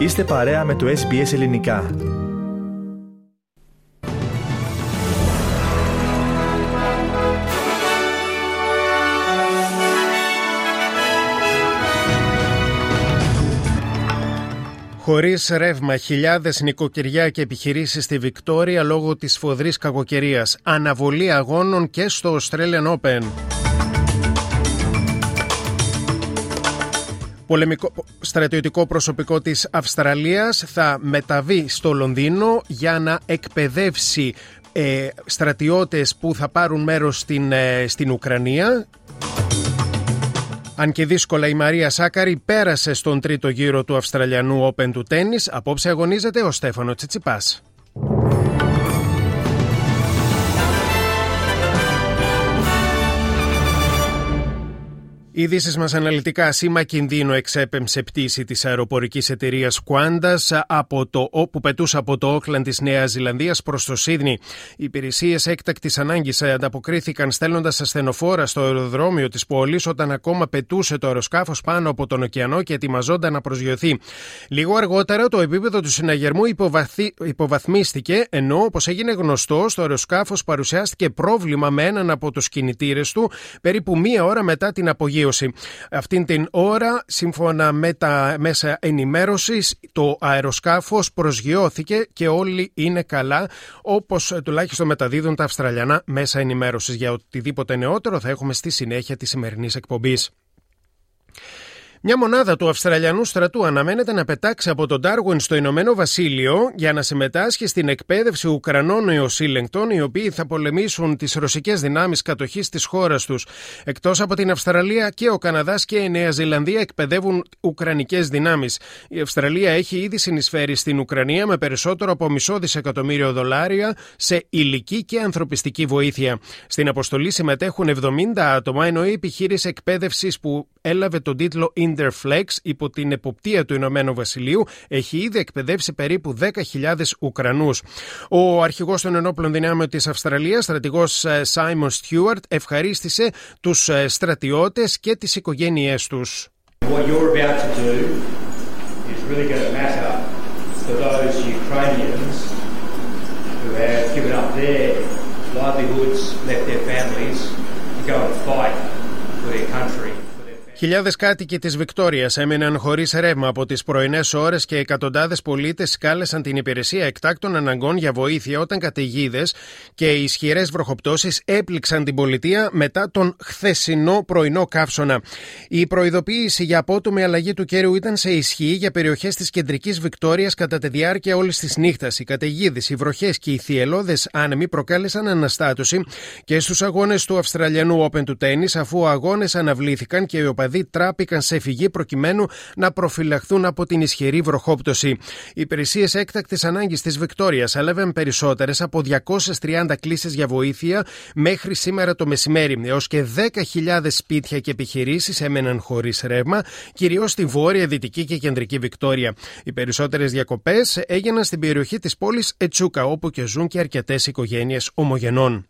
Είστε παρέα με το SBS Ελληνικά. Χωρίς ρεύμα, χιλιάδες νοικοκυριά και επιχειρήσεις στη Βικτόρια λόγω της φοδρής κακοκαιρίας. Αναβολή αγώνων και στο Australian Open. Πολεμικό στρατιωτικό προσωπικό της Αυστραλίας θα μεταβεί στο Λονδίνο για να εκπαιδεύσει ε, στρατιώτες που θα πάρουν μέρος στην, ε, στην Ουκρανία. Αν και δύσκολα η Μαρία Σάκαρη πέρασε στον τρίτο γύρο του Αυστραλιανού Open του τέννις, απόψε αγωνίζεται ο Στέφανο Τσιτσιπάς. Ειδήσεις μας αναλυτικά. Σήμα κινδύνου εξέπεμψε πτήση της αεροπορικής εταιρείας Qantas από το, που πετούσε από το Όκλαντ της Νέας Ζηλανδίας προς το Σίδνη. Οι υπηρεσίες έκτακτης ανάγκης ανταποκρίθηκαν στέλνοντας ασθενοφόρα στο αεροδρόμιο της πόλης όταν ακόμα πετούσε το αεροσκάφος πάνω από τον ωκεανό και ετοιμαζόταν να προσγειωθεί. Λίγο αργότερα το επίπεδο του συναγερμού υποβαθή, υποβαθμίστηκε, ενώ όπως έγινε γνωστό, στο αεροσκάφος παρουσιάστηκε πρόβλημα με έναν από τους κινητήρες του περίπου μία ώρα μετά την απογείωση. Αυτήν την ώρα, σύμφωνα με τα μέσα ενημέρωσης, το αεροσκάφος προσγειώθηκε και όλοι είναι καλά, όπως τουλάχιστον μεταδίδουν τα Αυστραλιανά μέσα ενημέρωσης. Για οτιδήποτε νεότερο θα έχουμε στη συνέχεια τη σημερινής εκπομπής. Μια μονάδα του Αυστραλιανού στρατού αναμένεται να πετάξει από τον Ντάργουιν στο Ηνωμένο Βασίλειο για να συμμετάσχει στην εκπαίδευση Ουκρανών νεοσύλλεγκτων, οι οποίοι θα πολεμήσουν τις ρωσικές δυνάμεις κατοχής της χώρας τους. Εκτός από την Αυστραλία και ο Καναδάς και η Νέα Ζηλανδία εκπαιδεύουν Ουκρανικές δυνάμεις. Η Αυστραλία έχει ήδη συνεισφέρει στην Ουκρανία με περισσότερο από μισό δισεκατομμύριο δολάρια σε υλική και ανθρωπιστική βοήθεια. Στην αποστολή συμμετέχουν 70 άτομα, ενώ η επιχείρηση εκπαίδευσης που έλαβε τον τίτλο Interflex υπό την εποπτεία του Ηνωμένου Βασιλείου έχει ήδη εκπαιδεύσει περίπου 10.000 Ουκρανούς. Ο αρχηγός των ενόπλων δυνάμεων της Αυστραλίας, στρατηγός Σάιμον Στιούαρτ, ευχαρίστησε τους στρατιώτες και τις οικογένειές τους. What you're about to do is really going to matter for those Ukrainians who have given up their livelihoods, left their families to go and fight for their country. Χιλιάδες κάτοικοι της Βικτόριας έμειναν χωρίς ρεύμα από τις πρωινές ώρες και εκατοντάδες πολίτες κάλεσαν την υπηρεσία εκτάκτων αναγκών για βοήθεια όταν καταιγίδες και ισχυρές βροχοπτώσεις έπληξαν την πολιτεία μετά τον χθεσινό πρωινό καύσωνα. Η προειδοποίηση για απότομη αλλαγή του καιρού ήταν σε ισχύ για περιοχές της κεντρικής Βικτόριας κατά τη διάρκεια όλης της νύχτας. Οι καταιγίδες, οι βροχές και οι θυελώδες άνεμοι προκάλεσαν αναστάτωση και στους αγώνες του Αυστραλιανού Open του τέννη αφού αγώνες αναβλήθηκαν και οι δηλαδή τράπηκαν σε φυγή προκειμένου να προφυλαχθούν από την ισχυρή βροχόπτωση. Οι υπηρεσίες έκτακτης ανάγκης της Βικτόριας έλαβαν περισσότερες από 230 κλήσεις για βοήθεια μέχρι σήμερα το μεσημέρι. Έως και 10.000 σπίτια και επιχειρήσεις έμεναν χωρίς ρεύμα, κυρίως στη βόρεια, δυτική και κεντρική Βικτόρια. Οι περισσότερες διακοπές έγιναν στην περιοχή της πόλης Ετσούκα, όπου και ζουν και αρκετές οικογένειες ομογενών.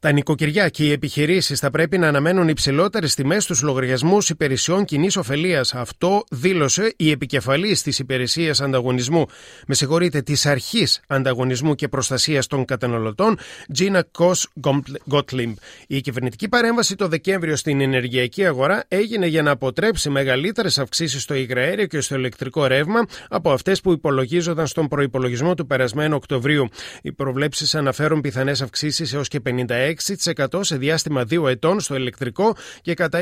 Τα νοικοκυριά και οι επιχειρήσεις θα πρέπει να αναμένουν υψηλότερες τιμές στους λογαριασμούς υπηρεσιών κοινής ωφελίας. Αυτό δήλωσε η επικεφαλής της υπηρεσίας ανταγωνισμού, με συγχωρείτε, της αρχής ανταγωνισμού και προστασίας των καταναλωτών, Gina Kos Gottlieb. Η κυβερνητική παρέμβαση το Δεκέμβριο στην ενεργειακή αγορά έγινε για να αποτρέψει μεγαλύτερες αυξήσεις στο υγραέριο και στο ηλεκτρικό ρεύμα από αυτές που υπολογίζονταν στον προπολογισμό του περασμένου Οκτωβρίου. Οι προβλέψεις αναφέρουν πιθανές αυξήσεις έως και 56 6% σε διάστημα 2 ετών στο ηλεκτρικό και κατά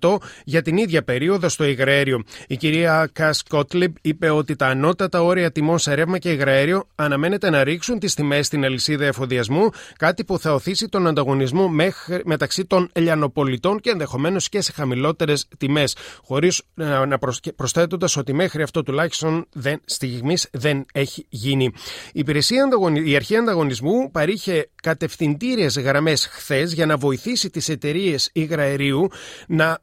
20% για την ίδια περίοδο στο υγραέριο. Η κυρία Κάς Κότλιμπ είπε ότι τα ανώτατα όρια τιμών σε ρεύμα και υγραέριο αναμένεται να ρίξουν τις τιμές στην αλυσίδα εφοδιασμού, κάτι που θα οθήσει τον ανταγωνισμό μεταξύ των λιανοπολιτών και ενδεχομένως και σε χαμηλότερες τιμές. Χωρίς να προσθέτοντας ότι μέχρι αυτό τουλάχιστον δεν, στιγμής δεν έχει γίνει. Η, υπηρεσία, η αρχή ανταγωνισμού παρήχε κατευθυντήριες γραμμές χθες για να βοηθήσει τις εταιρείες υγραερίου να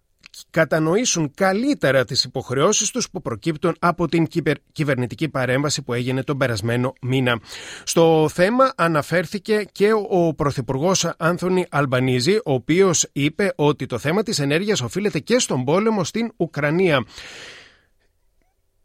κατανοήσουν καλύτερα τις υποχρεώσεις τους που προκύπτουν από την κυβερνητική παρέμβαση που έγινε τον περασμένο μήνα. Στο θέμα αναφέρθηκε και ο Πρωθυπουργός Άνθονη Αλμπανίζη, ο οποίος είπε ότι το θέμα της ενέργειας οφείλεται και στον πόλεμο στην Ουκρανία.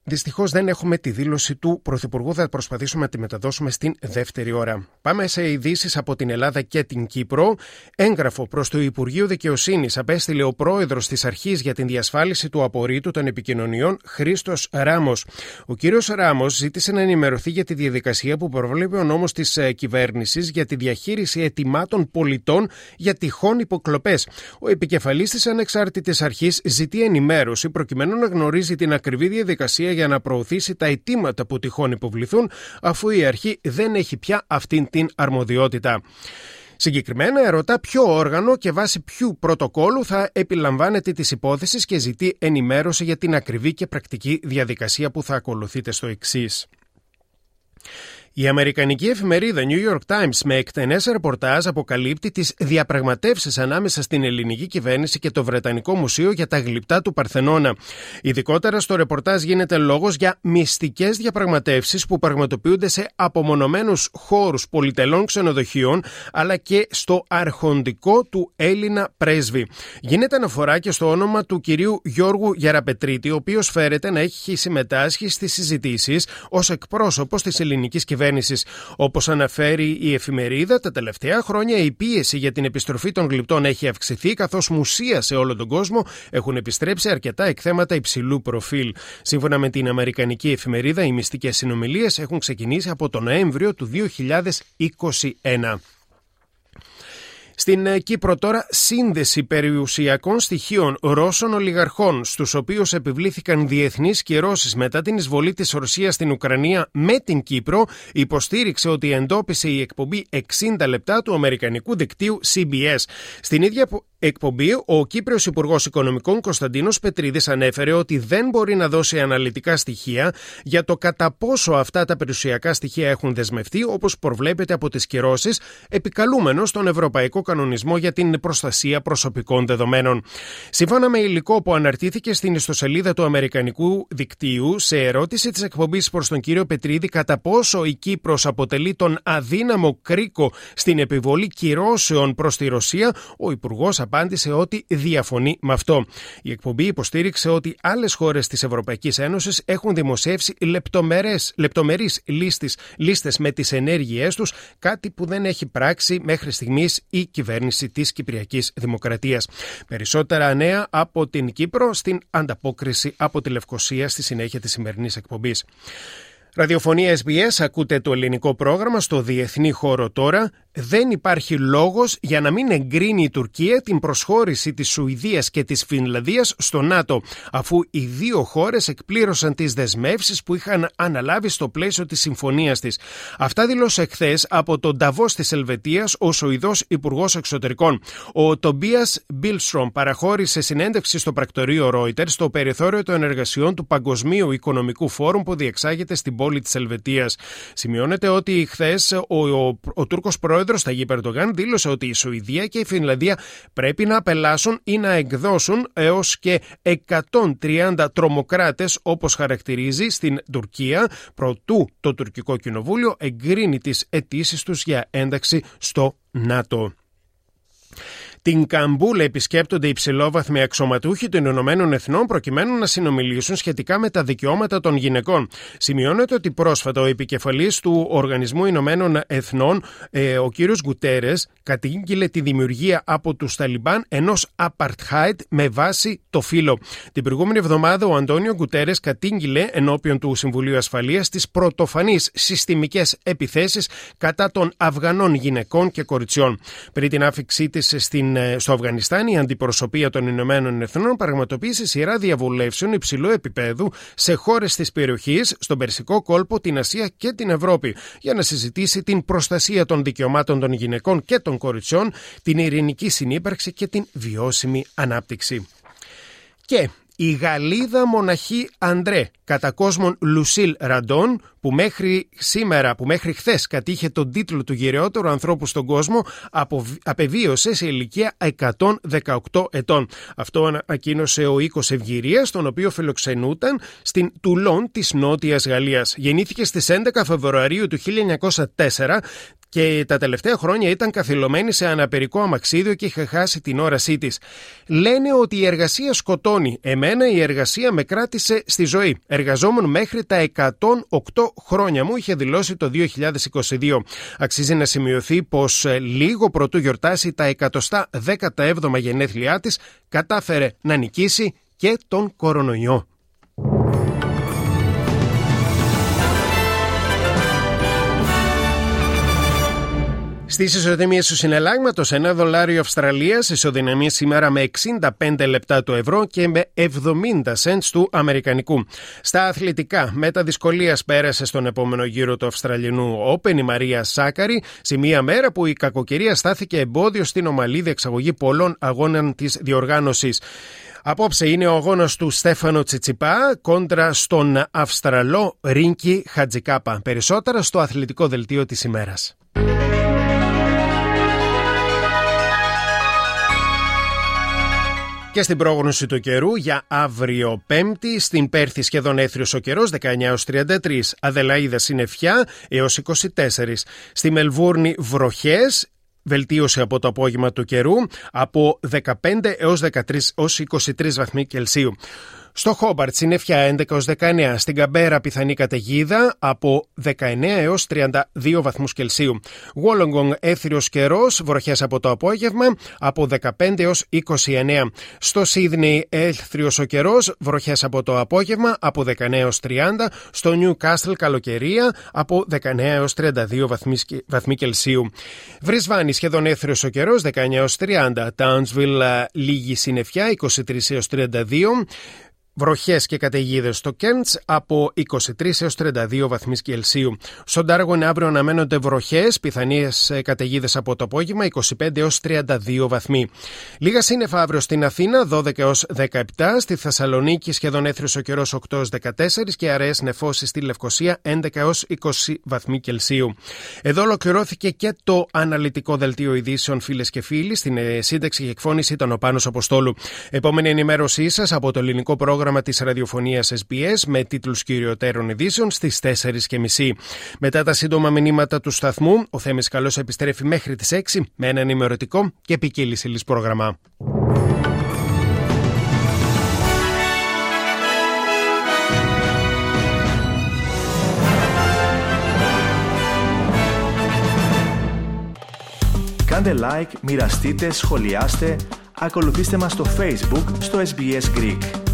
Δυστυχώς δεν έχουμε τη δήλωση του Πρωθυπουργού. Θα προσπαθήσουμε να τη μεταδώσουμε στην δεύτερη ώρα. Πάμε σε ειδήσεις από την Ελλάδα και την Κύπρο. Έγγραφο προς το Υπουργείο Δικαιοσύνης απέστειλε ο πρόεδρος της Αρχής για την Διασφάλιση του Απορρίτου των Επικοινωνιών, Χρήστος Ράμος. Ο κύριος Ράμος ζήτησε να ενημερωθεί για τη διαδικασία που προβλέπει ο νόμος της ε, κυβέρνησης για τη διαχείριση ετοιμάτων πολιτών για τυχόν υποκλοπές. Ο επικεφαλής της Ανεξάρτητης Αρχής ζητεί ενημέρωση προκειμένου να γνωρίζει την ακριβή διαδικασία για να προωθήσει τα αιτήματα που τυχόν υποβληθούν, αφού η αρχή δεν έχει πια αυτήν την αρμοδιότητα. Συγκεκριμένα ερωτά ποιο όργανο και βάσει ποιου πρωτοκόλου θα επιλαμβάνεται τη υπόθεση και ζητεί ενημέρωση για την ακριβή και πρακτική διαδικασία που θα ακολουθείτε στο εξής. Η Αμερικανική εφημερίδα New York Times με εκτενές ρεπορτάζ αποκαλύπτει τις διαπραγματεύσεις ανάμεσα στην ελληνική κυβέρνηση και το Βρετανικό Μουσείο για τα γλυπτά του Παρθενώνα. Ειδικότερα στο ρεπορτάζ γίνεται λόγος για μυστικές διαπραγματεύσεις που πραγματοποιούνται σε απομονωμένους χώρους πολυτελών ξενοδοχείων αλλά και στο αρχοντικό του Έλληνα πρέσβη. Γίνεται αναφορά και στο όνομα του κυρίου Γιώργου Γεραπετρίτη, ο οποίος φέρεται να έχει συμμετάσχει στις συζητήσεις ως εκπρόσωπος της ελληνικής κυβέρνησης κυβέρνησης. Όπως αναφέρει η εφημερίδα, τα τελευταία χρόνια η πίεση για την επιστροφή των γλυπτών έχει αυξηθεί, καθώς μουσεία σε όλο τον κόσμο έχουν επιστρέψει αρκετά εκθέματα υψηλού προφίλ. Σύμφωνα με την Αμερικανική εφημερίδα, οι μυστικές συνομιλίες έχουν ξεκινήσει από τον Νοέμβριο του 2021. Στην ε, Κύπρο τώρα σύνδεση περιουσιακών στοιχείων Ρώσων ολιγαρχών στους οποίους επιβλήθηκαν διεθνείς κυρώσεις μετά την εισβολή της Ρωσίας στην Ουκρανία με την Κύπρο υποστήριξε ότι εντόπισε η εκπομπή 60 λεπτά του Αμερικανικού δικτύου CBS. Στην ίδια εκπομπή, ο Κύπριος Υπουργός Οικονομικών Κωνσταντίνος Πετρίδης ανέφερε ότι δεν μπορεί να δώσει αναλυτικά στοιχεία για το κατά πόσο αυτά τα περιουσιακά στοιχεία έχουν δεσμευτεί όπως προβλέπεται από τις κυρώσεις επικαλούμενος τον Ευρωπαϊκό Κανονισμό για την Προστασία Προσωπικών Δεδομένων. Σύμφωνα με υλικό που αναρτήθηκε στην ιστοσελίδα του Αμερικανικού Δικτύου σε ερώτηση της εκπομπής προς τον κύριο Πετρίδη κατά πόσο η Κύπρος αποτελεί τον αδύναμο κρίκο στην επιβολή κυρώσεων προς τη Ρωσία, ο Υπουργός απάντησε ότι διαφωνεί με αυτό. Η εκπομπή υποστήριξε ότι άλλες χώρες της Ευρωπαϊκής Ένωσης έχουν δημοσιεύσει λεπτομερείς λίστες με τις ενέργειές τους, κάτι που δεν έχει πράξει μέχρι στιγμής η κυβέρνηση της Κυπριακής Δημοκρατίας. Περισσότερα νέα από την Κύπρο στην ανταπόκριση από τη Λευκοσία στη συνέχεια της σημερινής εκπομπής. Ραδιοφωνία SBS, ακούτε το ελληνικό πρόγραμμα στο διεθνή χώρο τώρα δεν υπάρχει λόγος για να μην εγκρίνει η Τουρκία την προσχώρηση της Σουηδίας και της Φινλανδίας στο ΝΑΤΟ, αφού οι δύο χώρες εκπλήρωσαν τις δεσμεύσεις που είχαν αναλάβει στο πλαίσιο της συμφωνίας της. Αυτά δήλωσε χθες από τον Νταβός της Ελβετίας ο Σουηδός Υπουργός Εξωτερικών. Ο Τομπίας Μπίλστρομ παραχώρησε συνέντευξη στο πρακτορείο Reuters στο περιθώριο των εργασιών του Παγκοσμίου Οικονομικού Φόρουμ που διεξάγεται στην πόλη της Ελβετίας. Σημειώνεται ότι χθες ο, ο, ο Τούρκος πρόεδρος πρόεδρο Ταγί Περντογάν δήλωσε ότι η Σουηδία και η Φινλανδία πρέπει να απελάσουν ή να εκδώσουν έως και 130 τρομοκράτες, όπως χαρακτηρίζει στην Τουρκία, προτού το τουρκικό κοινοβούλιο εγκρίνει τις αιτήσεις τους για ένταξη στο ΝΑΤΟ. Την Καμπούλ επισκέπτονται υψηλόβαθμοι αξιωματούχοι των Ηνωμένων Εθνών προκειμένου να συνομιλήσουν σχετικά με τα δικαιώματα των γυναικών. Σημειώνεται ότι πρόσφατα ο επικεφαλής του Οργανισμού Ηνωμένων Εθνών, ε, ο κ. Γκουτέρες, κατήγγειλε τη δημιουργία από τους Ταλιμπάν ενός apartheid με βάση το φύλλο. Την προηγούμενη εβδομάδα ο Αντώνιο Γκουτέρες κατήγγειλε ενώπιον του Συμβουλίου Ασφαλείας τις πρωτοφανείς συστημικές επιθέσεις κατά των Αφγανών γυναικών και κοριτσιών. Πριν την άφηξή της στην ε, στο Αφγανιστάν, η αντιπροσωπεία των Ηνωμένων Εθνών πραγματοποίησε σειρά διαβουλεύσεων υψηλού επίπεδου σε χώρες της περιοχής, στον Περσικό κόλπο, την Ασία και την Ευρώπη, για να συζητήσει την προστασία των δικαιωμάτων των γυναικών και των κοριτσιών, την ειρηνική συνύπαρξη και την βιώσιμη ανάπτυξη. Και η Γαλλίδα μοναχή Αντρέ, κατά κόσμον Λουσίλ Ραντών, που μέχρι σήμερα, που μέχρι χθες κατήχε τον τίτλο του γυρεότερου ανθρώπου στον κόσμο, απεβίωσε σε ηλικία 118 ετών. Αυτό ανακοίνωσε ο οίκος Ευγυρίας, τον οποίο φιλοξενούταν στην Τουλόν της Νότιας Γαλλίας. Γεννήθηκε στις 11 Φεβρουαρίου του 1904 και τα τελευταία χρόνια ήταν καθυλωμένη σε αναπηρικό αμαξίδιο και είχε χάσει την όρασή της. Λένε ότι η εργασία σκοτώνει. Εμένα η εργασία με κράτησε στη ζωή. Εργαζόμουν μέχρι τα 108 χρόνια μου, είχε δηλώσει το 2022. Αξίζει να σημειωθεί πως ε, λίγο πρωτού γιορτάσει τα 117 γενέθλιά της, κατάφερε να νικήσει και τον κορονοϊό. Στις ισοδυναμίε του συναλλάγματος, ένα δολάριο Αυστραλίας ισοδυναμεί σήμερα με 65 λεπτά του ευρώ και με 70 cents του Αμερικανικού. Στα αθλητικά, μετά δυσκολίας πέρασε στον επόμενο γύρο του Αυστραλινού Open η Μαρία Σάκαρη, σε μία μέρα που η κακοκαιρία στάθηκε εμπόδιο στην ομαλή διεξαγωγή πολλών αγώνων της διοργάνωσης. Απόψε είναι ο αγώνας του Στέφανο Τσιτσιπά κόντρα στον Αυστραλό Ρίνκι Χατζικάπα. Περισσότερα στο αθλητικό δελτίο της ημέρας. Και στην πρόγνωση του καιρού για αύριο Πέμπτη, στην Πέρθη σχεδόν έθριος ο καιρός 19 33, Αδελαίδα συννεφιά έως 24. Στη Μελβούρνη βροχές, βελτίωση από το απόγευμα του καιρού από 15 έως, 13, έως 23 βαθμοί Κελσίου. Στο Χόμπαρτ συννεφιά 11 19, στην Καμπέρα πιθανή καταιγίδα από 19 έως 32 βαθμούς Κελσίου. Γουόλογκονγκ έθριος καιρός, βροχές από το απόγευμα από 15 έως 29. Στο Σίδνεϊ έθριος ο καιρός, βροχές από το απόγευμα από 19 έως 30. Στο Νιου Κάστελ καλοκαιρία από 19 έως 32 βαθμοί Κελσίου. Βρισβάνη σχεδόν έθριος ο καιρός, 19 έως 30. Τάουνσβιλ λίγη συννεφιά 23 έως 32. Βροχές και καταιγίδες στο Κέντς από 23 έως 32 βαθμοί Κελσίου. Στον Τάργον αύριο αναμένονται βροχές, πιθανίες καταιγίδες από το απόγευμα 25 έως 32 βαθμοί. Λίγα σύννεφα αύριο στην Αθήνα 12 έως 17, στη Θεσσαλονίκη σχεδόν έθριος ο καιρός 8 έως 14 και αραιές νεφώσεις στη Λευκοσία 11 έως 20 βαθμοί Κελσίου. Εδώ ολοκληρώθηκε και το αναλυτικό δελτίο ειδήσεων φίλες και φίλοι. Στην ε, σύνταξη και εκφώνηση ήταν ο Πάνος Αποστόλου. Επόμενη ενημέρωσή σας από το ελληνικό πρόγραμμα πρόγραμμα της ραδιοφωνίας SBS με τίτλους κυριωτέρων ειδήσεων στις 4.30. Μετά τα σύντομα μηνύματα του σταθμού, ο Θέμης Καλός επιστρέφει μέχρι τις 6 με ένα ενημερωτικό και ποικίλη πρόγραμμα. Κάντε like, μοιραστείτε, σχολιάστε, ακολουθήστε μας στο Facebook στο SBS Greek.